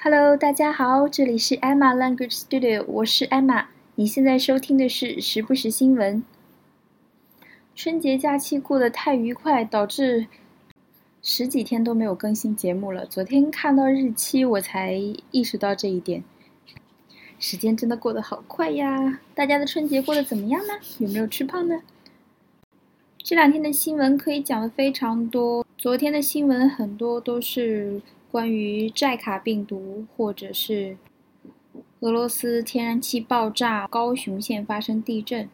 Hello，大家好，这里是 Emma Language Studio，我是 Emma。你现在收听的是时不时新闻。春节假期过得太愉快，导致十几天都没有更新节目了。昨天看到日期，我才意识到这一点。时间真的过得好快呀！大家的春节过得怎么样呢？有没有吃胖呢？这两天的新闻可以讲的非常多。昨天的新闻很多都是。关于寨卡病毒，或者是俄罗斯天然气爆炸，高雄县发生地震，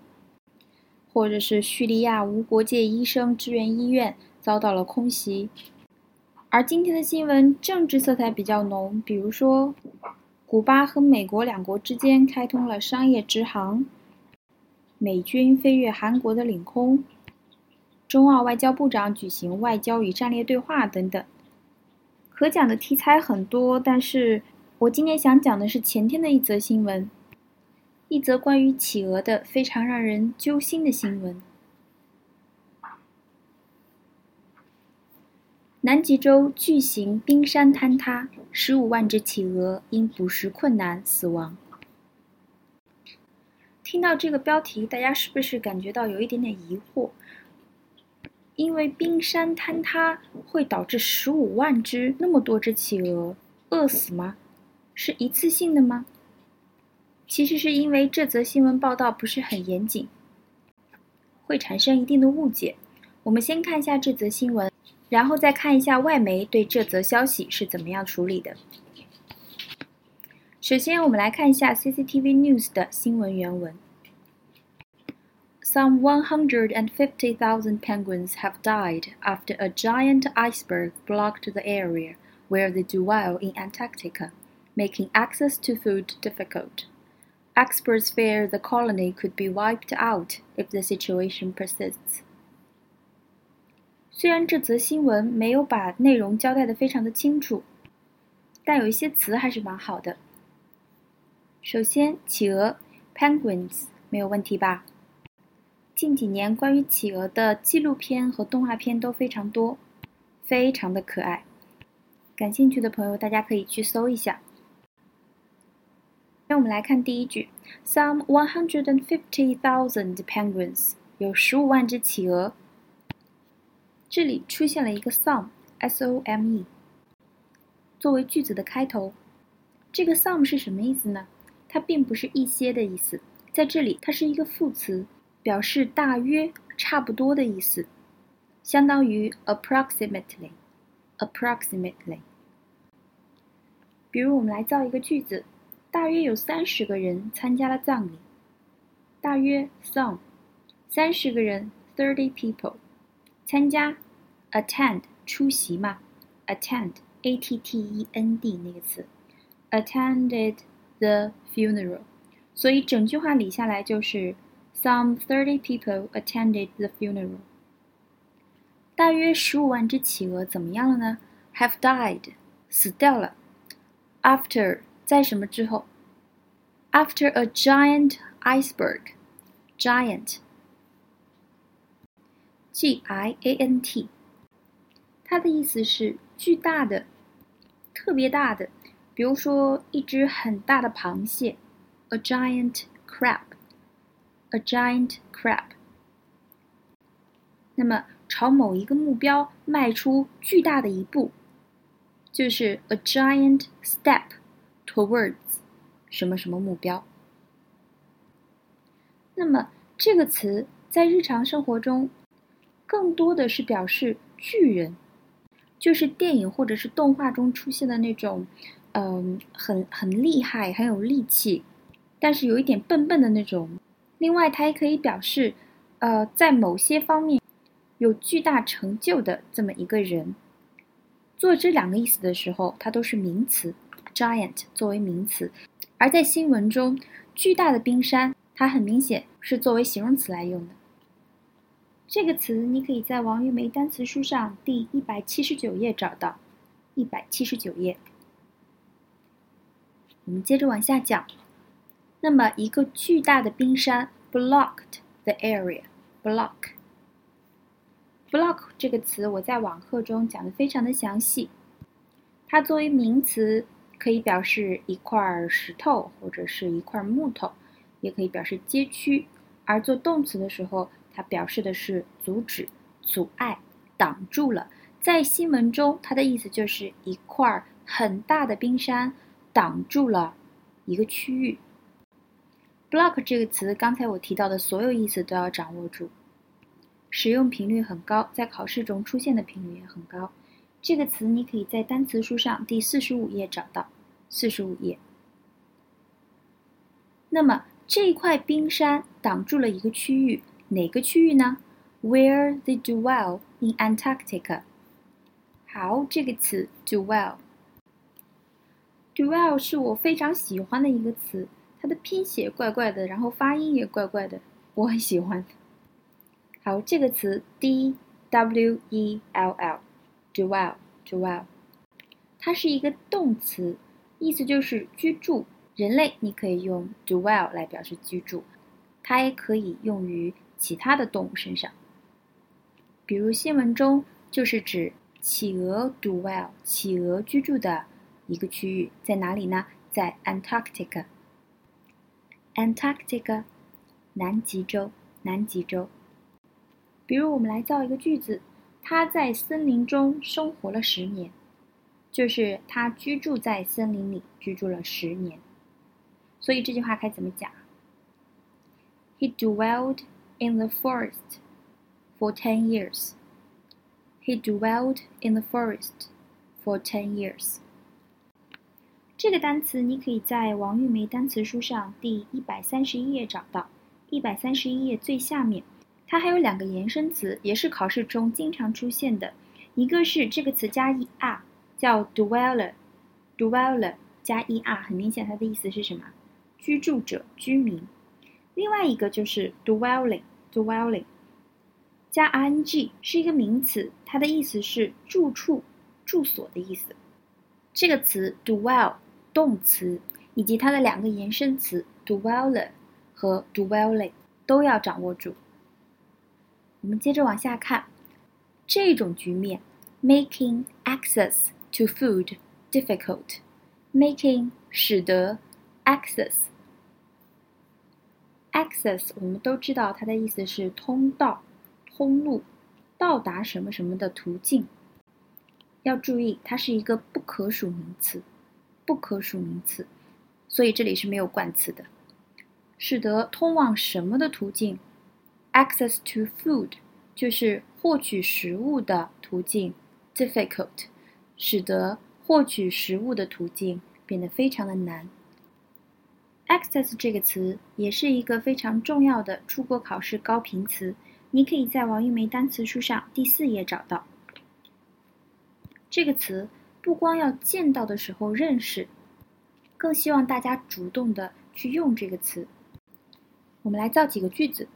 或者是叙利亚无国界医生支援医院遭到了空袭。而今天的新闻政治色彩比较浓，比如说，古巴和美国两国之间开通了商业直航，美军飞越韩国的领空，中澳外交部长举行外交与战略对话等等。可讲的题材很多，但是我今天想讲的是前天的一则新闻，一则关于企鹅的非常让人揪心的新闻。南极洲巨型冰山坍塌，十五万只企鹅因捕食困难死亡。听到这个标题，大家是不是感觉到有一点点疑惑？因为冰山坍塌会导致十五万只那么多只企鹅饿死吗？是一次性的吗？其实是因为这则新闻报道不是很严谨，会产生一定的误解。我们先看一下这则新闻，然后再看一下外媒对这则消息是怎么样处理的。首先，我们来看一下 CCTV News 的新闻原文。Some 150,000 penguins have died after a giant iceberg blocked the area where they dwell in Antarctica, making access to food difficult. Experts fear the colony could be wiped out if the situation persists. 虽然这则新闻没有把内容交代的非常的清楚，但有一些词还是蛮好的。首先，企鹅 （penguins） 没有问题吧？ 近几年关于企鹅的纪录片和动画片都非常多，非常的可爱。感兴趣的朋友，大家可以去搜一下。那我们来看第一句：Some one hundred and fifty thousand penguins，有十五万只企鹅。这里出现了一个 some，s-o-m-e，作为句子的开头。这个 some 是什么意思呢？它并不是一些的意思，在这里它是一个副词。表示大约、差不多的意思，相当于 approximately，approximately。比如，我们来造一个句子：大约有三十个人参加了葬礼。大约 some，三十个人 thirty people，参加 attend 出席嘛，attend，a t t e n d 那个词，attended the funeral。所以整句话理下来就是。Some thirty people attended the funeral. 大约十五万只企鹅怎么样了呢？Have died，死掉了。After 在什么之后？After a giant iceberg，giant，G I A N T，它的意思是巨大的、特别大的，比如说一只很大的螃蟹，a giant crab。 A giant crab。那么，朝某一个目标迈出巨大的一步，就是 a giant step towards 什么什么目标。那么，这个词在日常生活中，更多的是表示巨人，就是电影或者是动画中出现的那种，嗯，很很厉害、很有力气，但是有一点笨笨的那种。另外，它也可以表示，呃，在某些方面有巨大成就的这么一个人。做这两个意思的时候，它都是名词，giant 作为名词；而在新闻中，巨大的冰山，它很明显是作为形容词来用的。这个词你可以在王玉梅单词书上第一百七十九页找到，一百七十九页。我们接着往下讲。那么，一个巨大的冰山 blocked the area。block，block 这个词我在网课中讲的非常的详细。它作为名词可以表示一块石头或者是一块木头，也可以表示街区。而做动词的时候，它表示的是阻止、阻碍、挡住了。在新闻中，它的意思就是一块很大的冰山挡住了一个区域。Block 这个词，刚才我提到的所有意思都要掌握住，使用频率很高，在考试中出现的频率也很高。这个词你可以在单词书上第四十五页找到，四十五页。那么这块冰山挡住了一个区域，哪个区域呢？Where they dwell in Antarctica。好，这个词 dwell，dwell 是我非常喜欢的一个词。它的拼写怪怪的，然后发音也怪怪的，我很喜欢。好，这个词 d w e l l，dwell，dwell，它是一个动词，意思就是居住。人类你可以用 dwell 来表示居住，它也可以用于其他的动物身上。比如新闻中就是指企鹅 dwell，企鹅居住的一个区域在哪里呢？在 Antarctica。Antarctica，南极洲，南极洲。比如，我们来造一个句子：他在森林中生活了十年，就是他居住在森林里居住了十年。所以这句话该怎么讲？He dwelled in the forest for ten years. He dwelled in the forest for ten years. 这个单词你可以在王玉梅单词书上第一百三十一页找到，一百三十一页最下面，它还有两个延伸词，也是考试中经常出现的。一个是这个词加 er，叫 dweller，dweller 加 er，很明显它的意思是什么？居住者、居民。另外一个就是 dwelling，dwelling 加 ing 是一个名词，它的意思是住处、住所的意思。这个词 dwell。动词以及它的两个延伸词 do weller 和 do welling 都要掌握住。我们接着往下看，这种局面 making access to food difficult，making 使得 access access 我们都知道它的意思是通道、通路、到达什么什么的途径。要注意，它是一个不可数名词。不可数名词，所以这里是没有冠词的。使得通往什么的途径，access to food 就是获取食物的途径，difficult 使得获取食物的途径变得非常的难。access 这个词也是一个非常重要的出国考试高频词，你可以在王玉梅单词书上第四页找到这个词。不光要见到的时候认识，更希望大家主动的去用这个词。我们来造几个句子，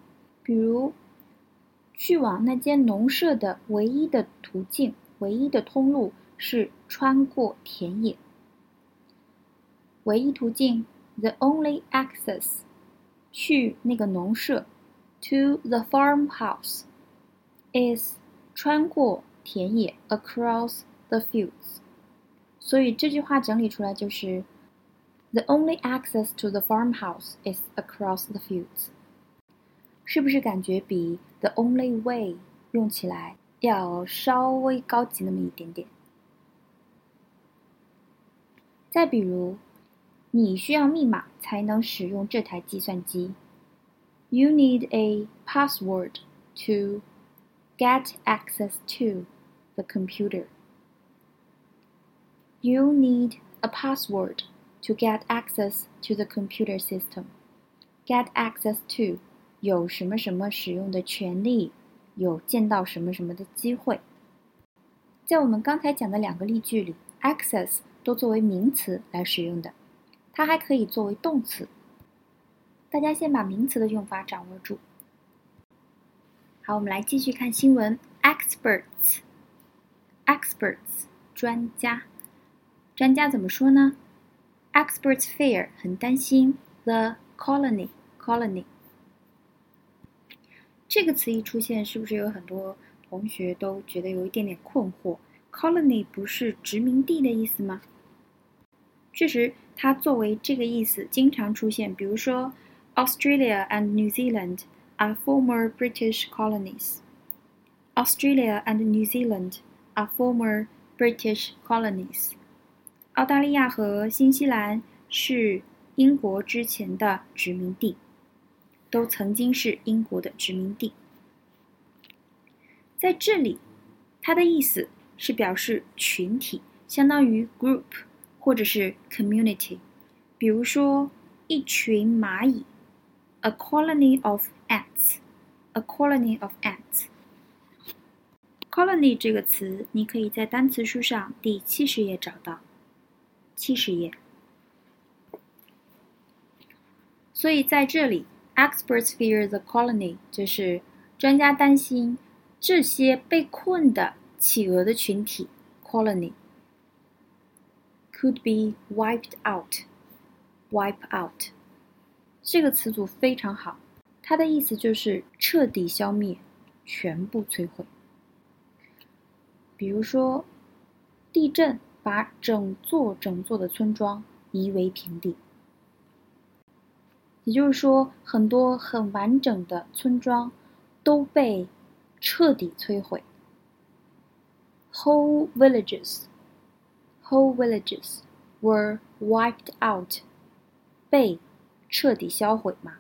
比如，去往那间农舍的唯一的途径、唯一的通路是穿过田野。唯一途径，the only access，去那个农舍，to the farmhouse is 穿过田野，across the fields。所以这句话整理出来就是：The only access to the farmhouse is across the fields。是不是感觉比 the only way 用起来要稍微高级那么一点点？再比如，你需要密码才能使用这台计算机。You need a password to get access to the computer. You need a password to get access to the computer system. Get access to 有什么什么使用的权利，有见到什么什么的机会。在我们刚才讲的两个例句里，access 都作为名词来使用的，它还可以作为动词。大家先把名词的用法掌握住。好，我们来继续看新闻。Experts，experts 专家。专家怎么说呢？Experts fear 很担心 the colony colony 这个词一出现，是不是有很多同学都觉得有一点点困惑？Colony 不是殖民地的意思吗？ 确实，它作为这个意思经常出现。比如说，Australia and New Zealand are former British colonies. Australia and New Zealand are former British colonies. 澳大利亚和新西兰是英国之前的殖民地，都曾经是英国的殖民地。在这里，它的意思是表示群体，相当于 group 或者是 community。比如说，一群蚂蚁，a colony of ants，a colony of ants。colony 这个词，你可以在单词书上第七十页找到。七十页。所以在这里，experts fear the colony，就是专家担心这些被困的企鹅的群体 colony could be wiped out。wipe out 这个词组非常好，它的意思就是彻底消灭、全部摧毁。比如说，地震。把整座整座的村庄夷为平地，也就是说，很多很完整的村庄都被彻底摧毁。Whole villages, whole villages were wiped out，被彻底销毁嘛？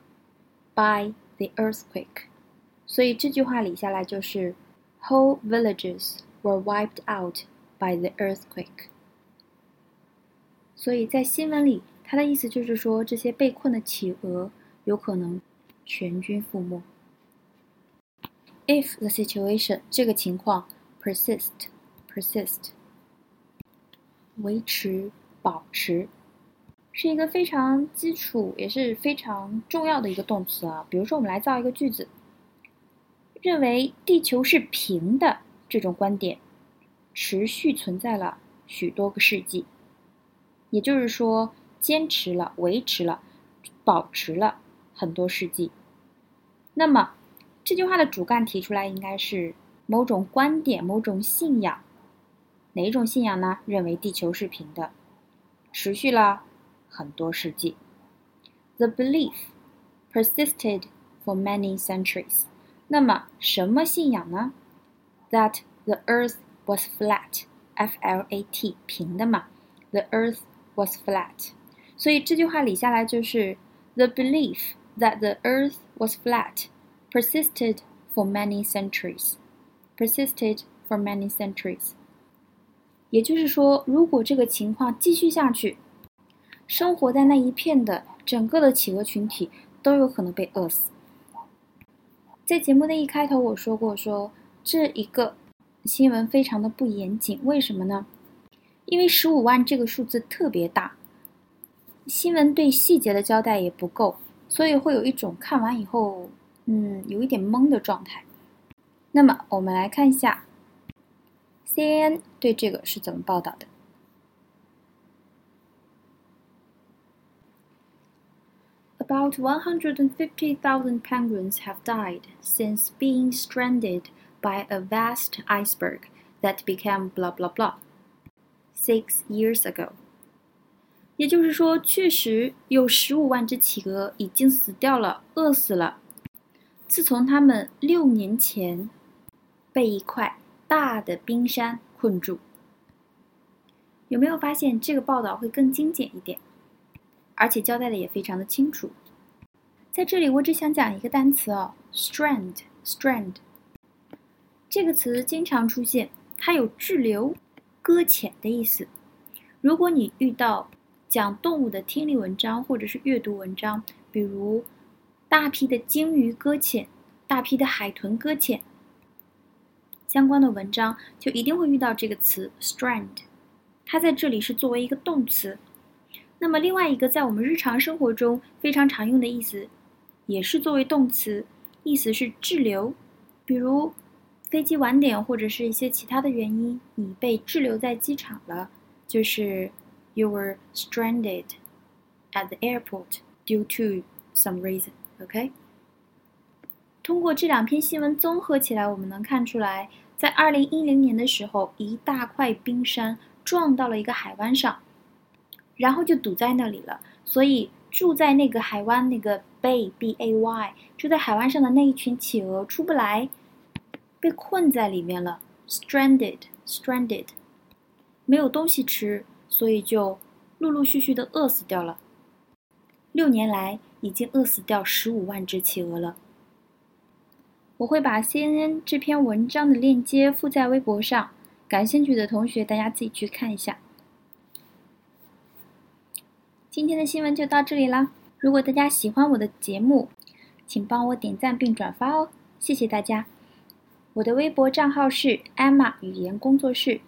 By the earthquake。所以这句话理下来就是 Whole villages were wiped out by the earthquake。 所以在新闻里，它的意思就是说，这些被困的企鹅有可能全军覆没。If the situation 这个情况 persist persist 维持保持，是一个非常基础也是非常重要的一个动词啊。比如说，我们来造一个句子，认为地球是平的这种观点持续存在了许多个世纪。也就是说，坚持了、维持了、保持了很多世纪。那么，这句话的主干提出来应该是某种观点、某种信仰。哪一种信仰呢？认为地球是平的，持续了很多世纪。The belief persisted for many centuries。那么，什么信仰呢？That the Earth was flat，F-L-A-T，平的嘛。The Earth was flat，所以这句话理下来就是 the belief that the Earth was flat persisted for many centuries. Persisted for many centuries. 也就是说，如果这个情况继续下去，生活在那一片的整个的企鹅群体都有可能被饿死。在节目的一开头我说过，说这一个新闻非常的不严谨，为什么呢？因为十五万这个数字特别大，新闻对细节的交代也不够，所以会有一种看完以后，嗯，有一点懵的状态。那么，我们来看一下 CNN 对这个是怎么报道的。About 150,000 penguins have died since being stranded by a vast iceberg that became blah blah blah. Six years ago，也就是说，确实有十五万只企鹅已经死掉了，饿死了。自从它们六年前被一块大的冰山困住，有没有发现这个报道会更精简一点，而且交代的也非常的清楚？在这里，我只想讲一个单词哦，strand，strand，这个词经常出现，它有滞留。搁浅的意思。如果你遇到讲动物的听力文章或者是阅读文章，比如大批的鲸鱼搁浅、大批的海豚搁浅相关的文章，就一定会遇到这个词 strand。它在这里是作为一个动词。那么另外一个在我们日常生活中非常常用的意思，也是作为动词，意思是滞留，比如。飞机晚点或者是一些其他的原因，你被滞留在机场了，就是 you were stranded at the airport due to some reason。OK，通过这两篇新闻综合起来，我们能看出来，在二零一零年的时候，一大块冰山撞到了一个海湾上，然后就堵在那里了。所以住在那个海湾那个 bay b a y 住在海湾上的那一群企鹅出不来，被困在里面了，stranded stranded，没有东西吃，所以就陆陆续续的饿死掉了。六年来已经饿死掉十五万只企鹅了。我会把 CNN 这篇文章的链接附在微博上，感兴趣的同学大家自己去看一下。今天的新闻就到这里啦！如果大家喜欢我的节目，请帮我点赞并转发哦，谢谢大家。我的微博账号是 Emma 语言工作室，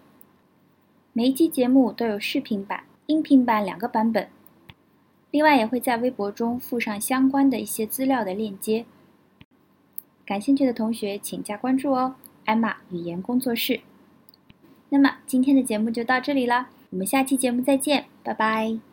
每一期节目都有视频版、音频版两个版本，另外也会在微博中附上相关的一些资料的链接。感兴趣的同学请加关注哦，Emma 语言工作室。那么今天的节目就到这里了，我们下期节目再见，拜拜。